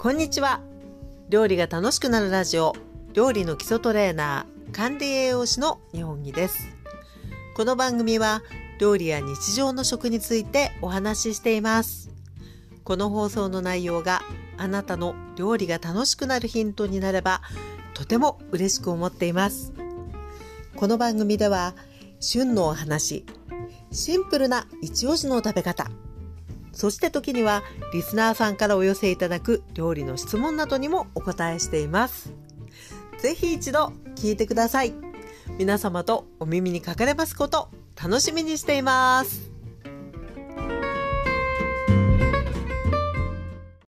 こんにちは。料理が楽しくなるラジオ、料理の基礎トレーナー、管理栄養士の日本木です。この番組は、料理や日常の食についてお話ししています。この放送の内容があなたの料理が楽しくなるヒントになれば、とても嬉しく思っています。この番組では、旬のお話、シンプルな一押しの食べ方、そして時にはリスナーさんからお寄せいただく料理の質問などにもお答えしています。ぜひ一度聞いてください。皆様とお耳にかかれますこと楽しみにしています。